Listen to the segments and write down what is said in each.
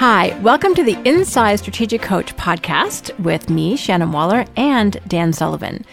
Hi, welcome to the Inside Strategic Coach podcast with me, Shannon Waller, and Dan Sullivan.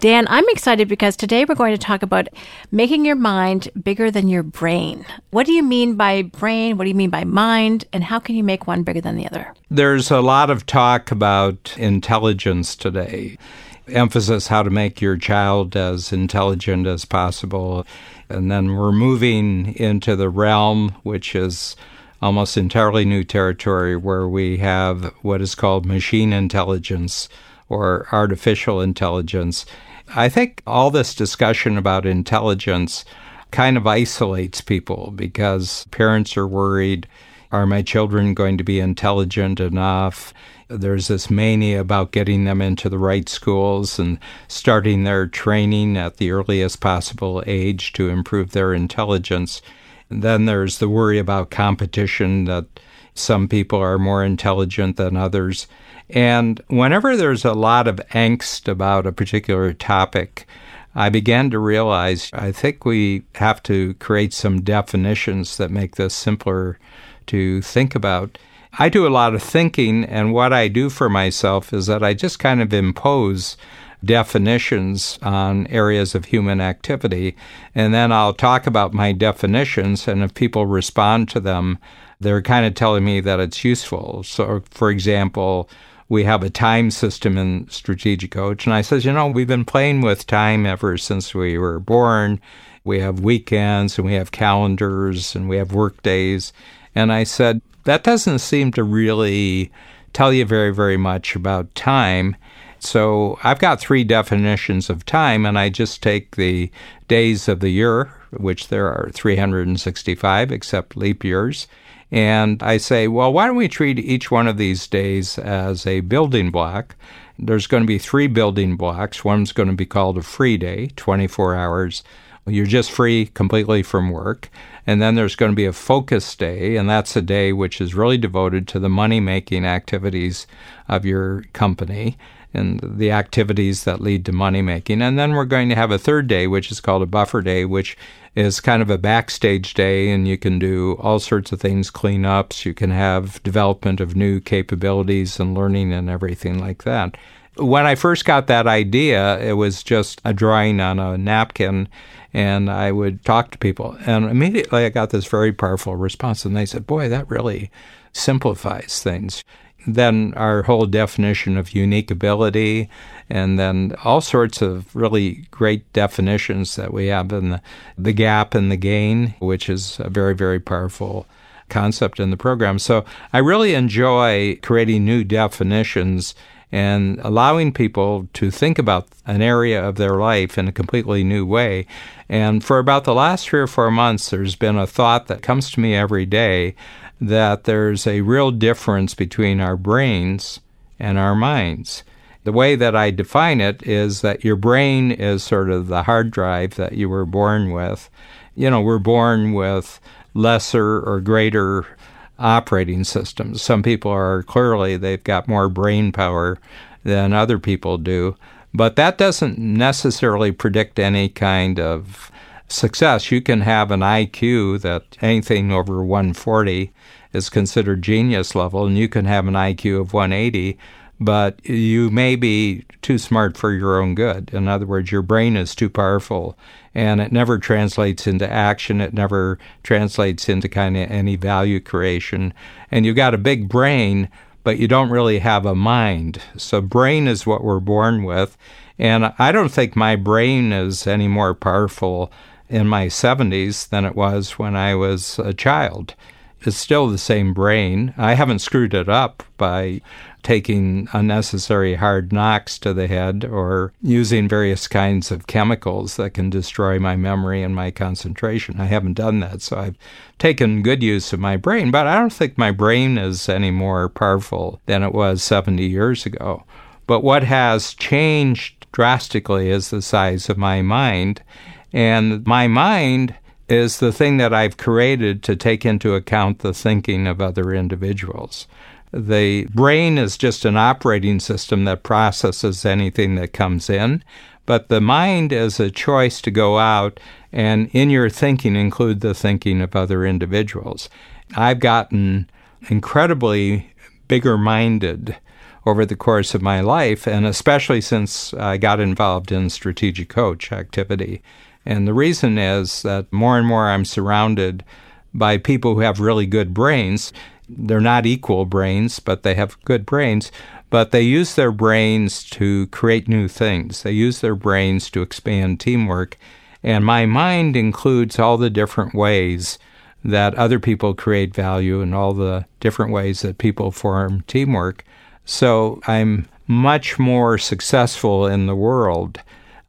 Dan, I'm excited because today we're going to talk about making your mind bigger than your brain. What do you mean by brain? What do you mean by mind? And how can you make one bigger than the other? There's a lot of talk about intelligence today, emphasis how to make your child as intelligent as possible. And then we're moving into the realm which is almost entirely new territory where we have what is called machine intelligence or artificial intelligence. I think all this discussion about intelligence kind of isolates people because parents are worried are my children going to be intelligent enough? There's this mania about getting them into the right schools and starting their training at the earliest possible age to improve their intelligence. Then there's the worry about competition that some people are more intelligent than others. And whenever there's a lot of angst about a particular topic, I began to realize I think we have to create some definitions that make this simpler to think about. I do a lot of thinking, and what I do for myself is that I just kind of impose definitions on areas of human activity. And then I'll talk about my definitions, and if people respond to them, they're kind of telling me that it's useful. So, for example, we have a time system in Strategic Coach. And I says, you know, we've been playing with time ever since we were born. We have weekends and we have calendars and we have work days. And I said, that doesn't seem to really tell you very, very much about time. So I've got three definitions of time, and I just take the days of the year, which there are 365 except leap years. And I say, well, why don't we treat each one of these days as a building block? There's going to be three building blocks. One's going to be called a free day, 24 hours. You're just free completely from work. And then there's going to be a focus day, and that's a day which is really devoted to the money making activities of your company and the activities that lead to money making. And then we're going to have a third day, which is called a buffer day, which is kind of a backstage day, and you can do all sorts of things cleanups. You can have development of new capabilities and learning and everything like that. When I first got that idea, it was just a drawing on a napkin, and I would talk to people. And immediately I got this very powerful response, and they said, Boy, that really simplifies things then our whole definition of unique ability, and then all sorts of really great definitions that we have in the, the gap and the gain, which is a very, very powerful concept in the program. So I really enjoy creating new definitions and allowing people to think about an area of their life in a completely new way. And for about the last three or four months, there's been a thought that comes to me every day that there's a real difference between our brains and our minds. The way that I define it is that your brain is sort of the hard drive that you were born with. You know, we're born with lesser or greater operating systems. Some people are clearly, they've got more brain power than other people do. But that doesn't necessarily predict any kind of success. You can have an IQ that anything over 140 is considered genius level, and you can have an IQ of 180, but you may be too smart for your own good. In other words, your brain is too powerful and it never translates into action. It never translates into kind of any value creation. And you've got a big brain, but you don't really have a mind. So, brain is what we're born with. And I don't think my brain is any more powerful in my 70s than it was when I was a child. It's still the same brain. I haven't screwed it up by taking unnecessary hard knocks to the head or using various kinds of chemicals that can destroy my memory and my concentration. I haven't done that, so I've taken good use of my brain, but I don't think my brain is any more powerful than it was 70 years ago. But what has changed drastically is the size of my mind. And my mind is the thing that I've created to take into account the thinking of other individuals. The brain is just an operating system that processes anything that comes in, but the mind is a choice to go out and in your thinking include the thinking of other individuals. I've gotten incredibly bigger minded over the course of my life, and especially since I got involved in strategic coach activity. And the reason is that more and more I'm surrounded by people who have really good brains. They're not equal brains, but they have good brains. But they use their brains to create new things. They use their brains to expand teamwork. And my mind includes all the different ways that other people create value and all the different ways that people form teamwork. So I'm much more successful in the world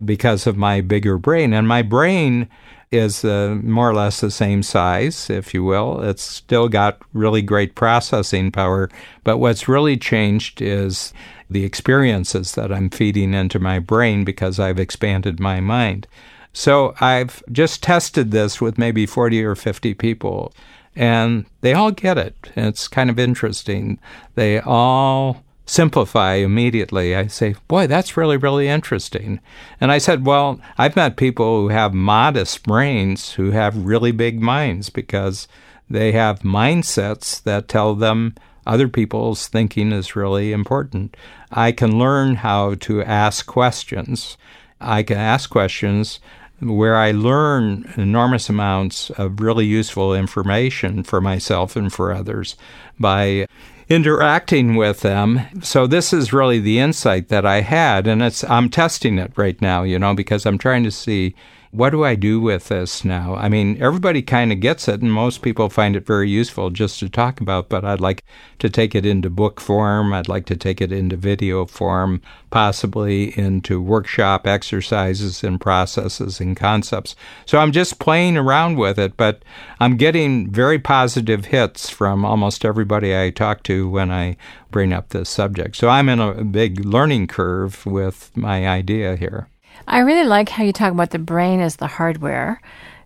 because of my bigger brain. And my brain is uh, more or less the same size, if you will. It's still got really great processing power. But what's really changed is the experiences that I'm feeding into my brain because I've expanded my mind. So I've just tested this with maybe 40 or 50 people, and they all get it. It's kind of interesting. They all simplify immediately. I say, Boy, that's really, really interesting. And I said, Well, I've met people who have modest brains who have really big minds because they have mindsets that tell them other people's thinking is really important. I can learn how to ask questions. I can ask questions where I learn enormous amounts of really useful information for myself and for others by interacting with them. So this is really the insight that I had and it's I'm testing it right now, you know, because I'm trying to see what do I do with this now? I mean, everybody kind of gets it, and most people find it very useful just to talk about, but I'd like to take it into book form. I'd like to take it into video form, possibly into workshop exercises and processes and concepts. So I'm just playing around with it, but I'm getting very positive hits from almost everybody I talk to when I bring up this subject. So I'm in a big learning curve with my idea here. I really like how you talk about the brain as the hardware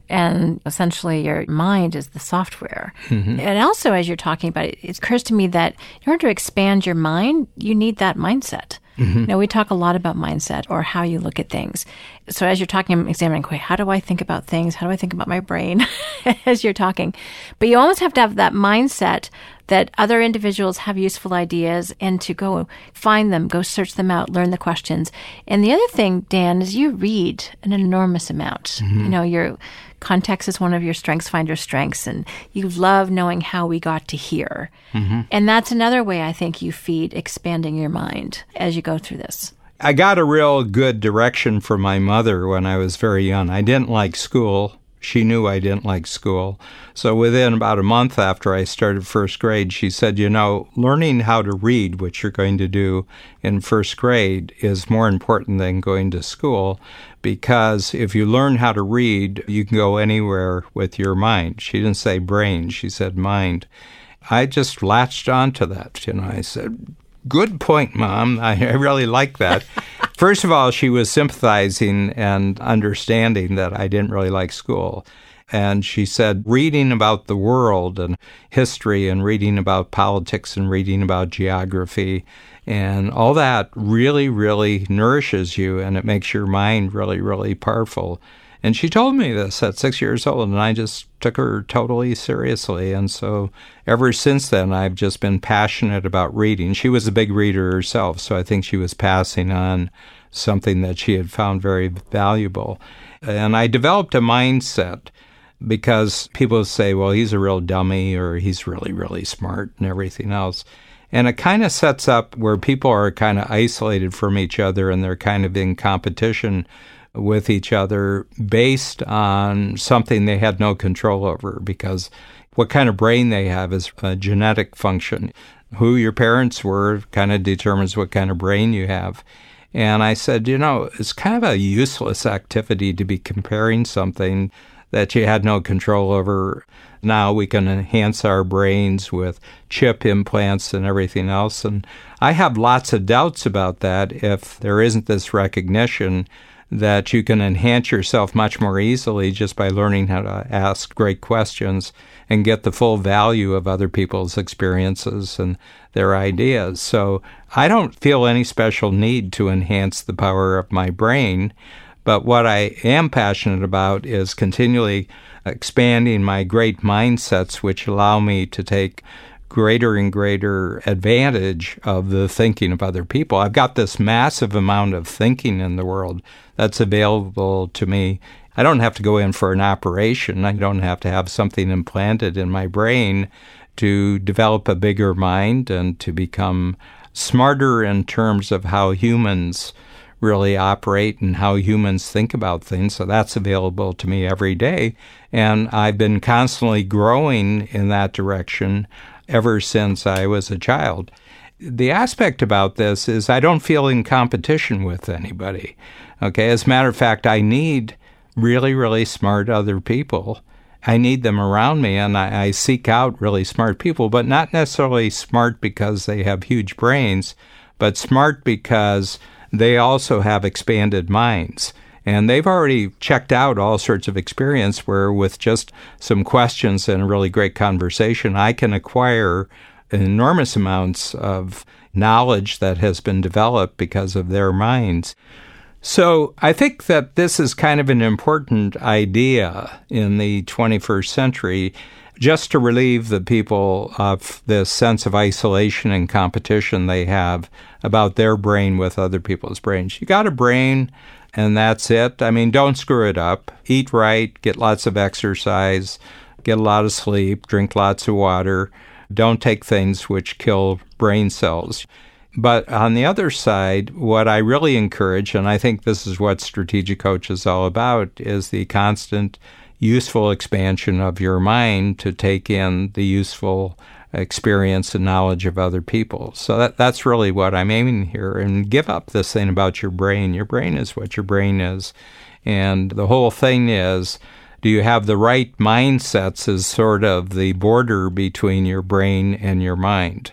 and essentially your mind is the software. Mm-hmm. And also, as you're talking about it, it occurs to me that in order to expand your mind, you need that mindset. Mm-hmm. Now, we talk a lot about mindset or how you look at things. So, as you're talking, I'm examining, okay, how do I think about things? How do I think about my brain as you're talking? But you almost have to have that mindset that other individuals have useful ideas and to go find them, go search them out, learn the questions. And the other thing, Dan, is you read an enormous amount. Mm-hmm. You know, your context is one of your strengths, find your strengths, and you love knowing how we got to here. Mm-hmm. And that's another way I think you feed expanding your mind as you go through this. I got a real good direction from my mother when I was very young. I didn't like school. She knew I didn't like school. So within about a month after I started first grade, she said, You know, learning how to read, which you're going to do in first grade, is more important than going to school because if you learn how to read, you can go anywhere with your mind. She didn't say brain, she said mind. I just latched onto that. You know, I said, Good point, Mom. I, I really like that. First of all, she was sympathizing and understanding that I didn't really like school. And she said, reading about the world and history and reading about politics and reading about geography and all that really, really nourishes you and it makes your mind really, really powerful. And she told me this at six years old, and I just took her totally seriously. And so ever since then, I've just been passionate about reading. She was a big reader herself, so I think she was passing on something that she had found very valuable. And I developed a mindset because people say, well, he's a real dummy or he's really, really smart and everything else. And it kind of sets up where people are kind of isolated from each other and they're kind of in competition with each other based on something they had no control over because what kind of brain they have is a genetic function. Who your parents were kind of determines what kind of brain you have. And I said, you know, it's kind of a useless activity to be comparing something that you had no control over. Now we can enhance our brains with chip implants and everything else. And I have lots of doubts about that if there isn't this recognition that you can enhance yourself much more easily just by learning how to ask great questions and get the full value of other people's experiences and their ideas. So I don't feel any special need to enhance the power of my brain. But what I am passionate about is continually expanding my great mindsets, which allow me to take greater and greater advantage of the thinking of other people. I've got this massive amount of thinking in the world that's available to me. I don't have to go in for an operation. I don't have to have something implanted in my brain to develop a bigger mind and to become smarter in terms of how humans really operate and how humans think about things. So that's available to me every day. And I've been constantly growing in that direction ever since I was a child. The aspect about this is I don't feel in competition with anybody. Okay. As a matter of fact, I need really, really smart other people. I need them around me and I, I seek out really smart people, but not necessarily smart because they have huge brains, but smart because they also have expanded minds. And they've already checked out all sorts of experience where, with just some questions and a really great conversation, I can acquire enormous amounts of knowledge that has been developed because of their minds. So I think that this is kind of an important idea in the 21st century just to relieve the people of this sense of isolation and competition they have about their brain with other people's brains. You got a brain, and that's it. I mean, don't screw it up. Eat right, get lots of exercise, get a lot of sleep, drink lots of water. Don't take things which kill brain cells. But on the other side, what I really encourage, and I think this is what Strategic Coach is all about, is the constant useful expansion of your mind to take in the useful experience and knowledge of other people. So that that's really what I'm aiming here. And give up this thing about your brain. Your brain is what your brain is. And the whole thing is do you have the right mindsets as sort of the border between your brain and your mind?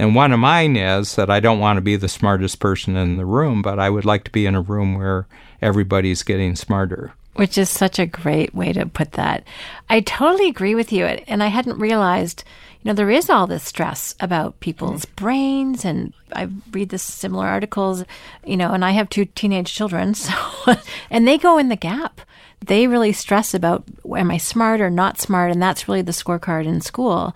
And one of mine is that I don't want to be the smartest person in the room, but I would like to be in a room where everybody's getting smarter. Which is such a great way to put that. I totally agree with you. And I hadn't realized, you know, there is all this stress about people's mm. brains. And I read this similar articles, you know, and I have two teenage children. So, and they go in the gap. They really stress about, am I smart or not smart? And that's really the scorecard in school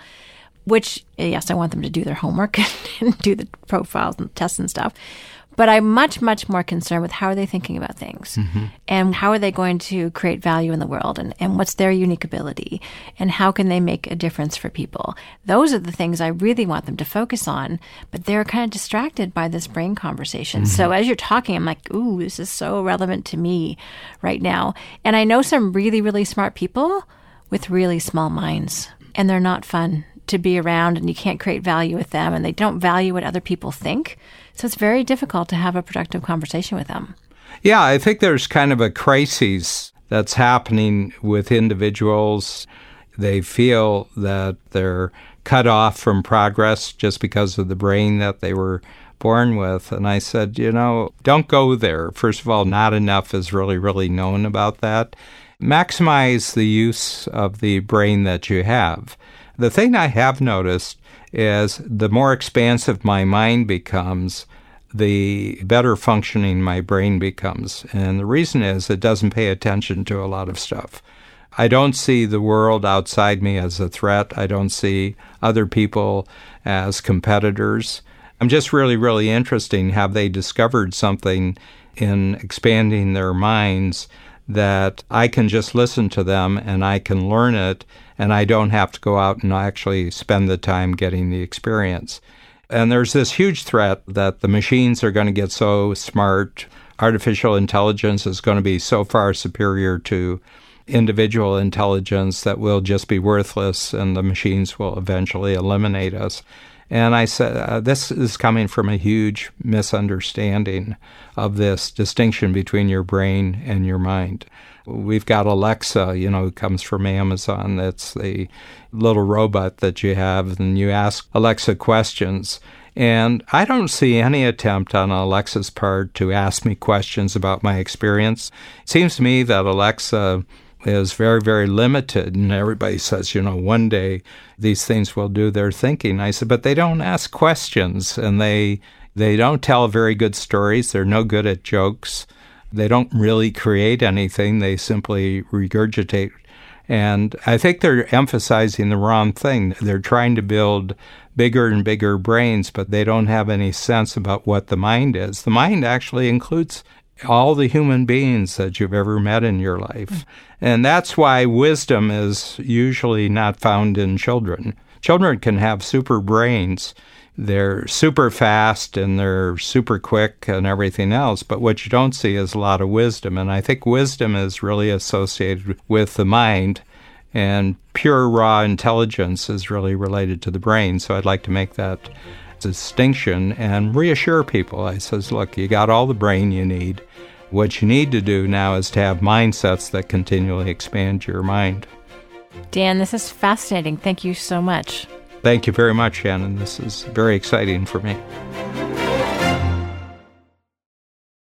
which yes, I want them to do their homework and do the profiles and tests and stuff. But I'm much, much more concerned with how are they thinking about things mm-hmm. and how are they going to create value in the world and, and what's their unique ability and how can they make a difference for people. Those are the things I really want them to focus on, but they're kind of distracted by this brain conversation. Mm-hmm. So as you're talking, I'm like, ooh, this is so relevant to me right now. And I know some really, really smart people with really small minds and they're not fun to be around and you can't create value with them and they don't value what other people think. So it's very difficult to have a productive conversation with them. Yeah, I think there's kind of a crisis that's happening with individuals. They feel that they're cut off from progress just because of the brain that they were born with. And I said, you know, don't go there. First of all, not enough is really, really known about that. Maximize the use of the brain that you have. The thing I have noticed is the more expansive my mind becomes, the better functioning my brain becomes. And the reason is it doesn't pay attention to a lot of stuff. I don't see the world outside me as a threat. I don't see other people as competitors. I'm just really, really interesting. Have they discovered something in expanding their minds that I can just listen to them and I can learn it and I don't have to go out and actually spend the time getting the experience. And there's this huge threat that the machines are going to get so smart, artificial intelligence is going to be so far superior to individual intelligence that we'll just be worthless and the machines will eventually eliminate us. And I said, uh, this is coming from a huge misunderstanding of this distinction between your brain and your mind. We've got Alexa, you know, comes from Amazon. That's the little robot that you have, and you ask Alexa questions. And I don't see any attempt on Alexa's part to ask me questions about my experience. It seems to me that Alexa is very, very limited. And everybody says, you know, one day these things will do their thinking. I said, but they don't ask questions and they they don't tell very good stories. They're no good at jokes. They don't really create anything. They simply regurgitate And I think they're emphasizing the wrong thing. They're trying to build bigger and bigger brains, but they don't have any sense about what the mind is. The mind actually includes all the human beings that you've ever met in your life. And that's why wisdom is usually not found in children. Children can have super brains. They're super fast and they're super quick and everything else, but what you don't see is a lot of wisdom. And I think wisdom is really associated with the mind, and pure raw intelligence is really related to the brain. So I'd like to make that distinction and reassure people. I says, look, you got all the brain you need. What you need to do now is to have mindsets that continually expand your mind. Dan, this is fascinating. Thank you so much. Thank you very much, Shannon. This is very exciting for me.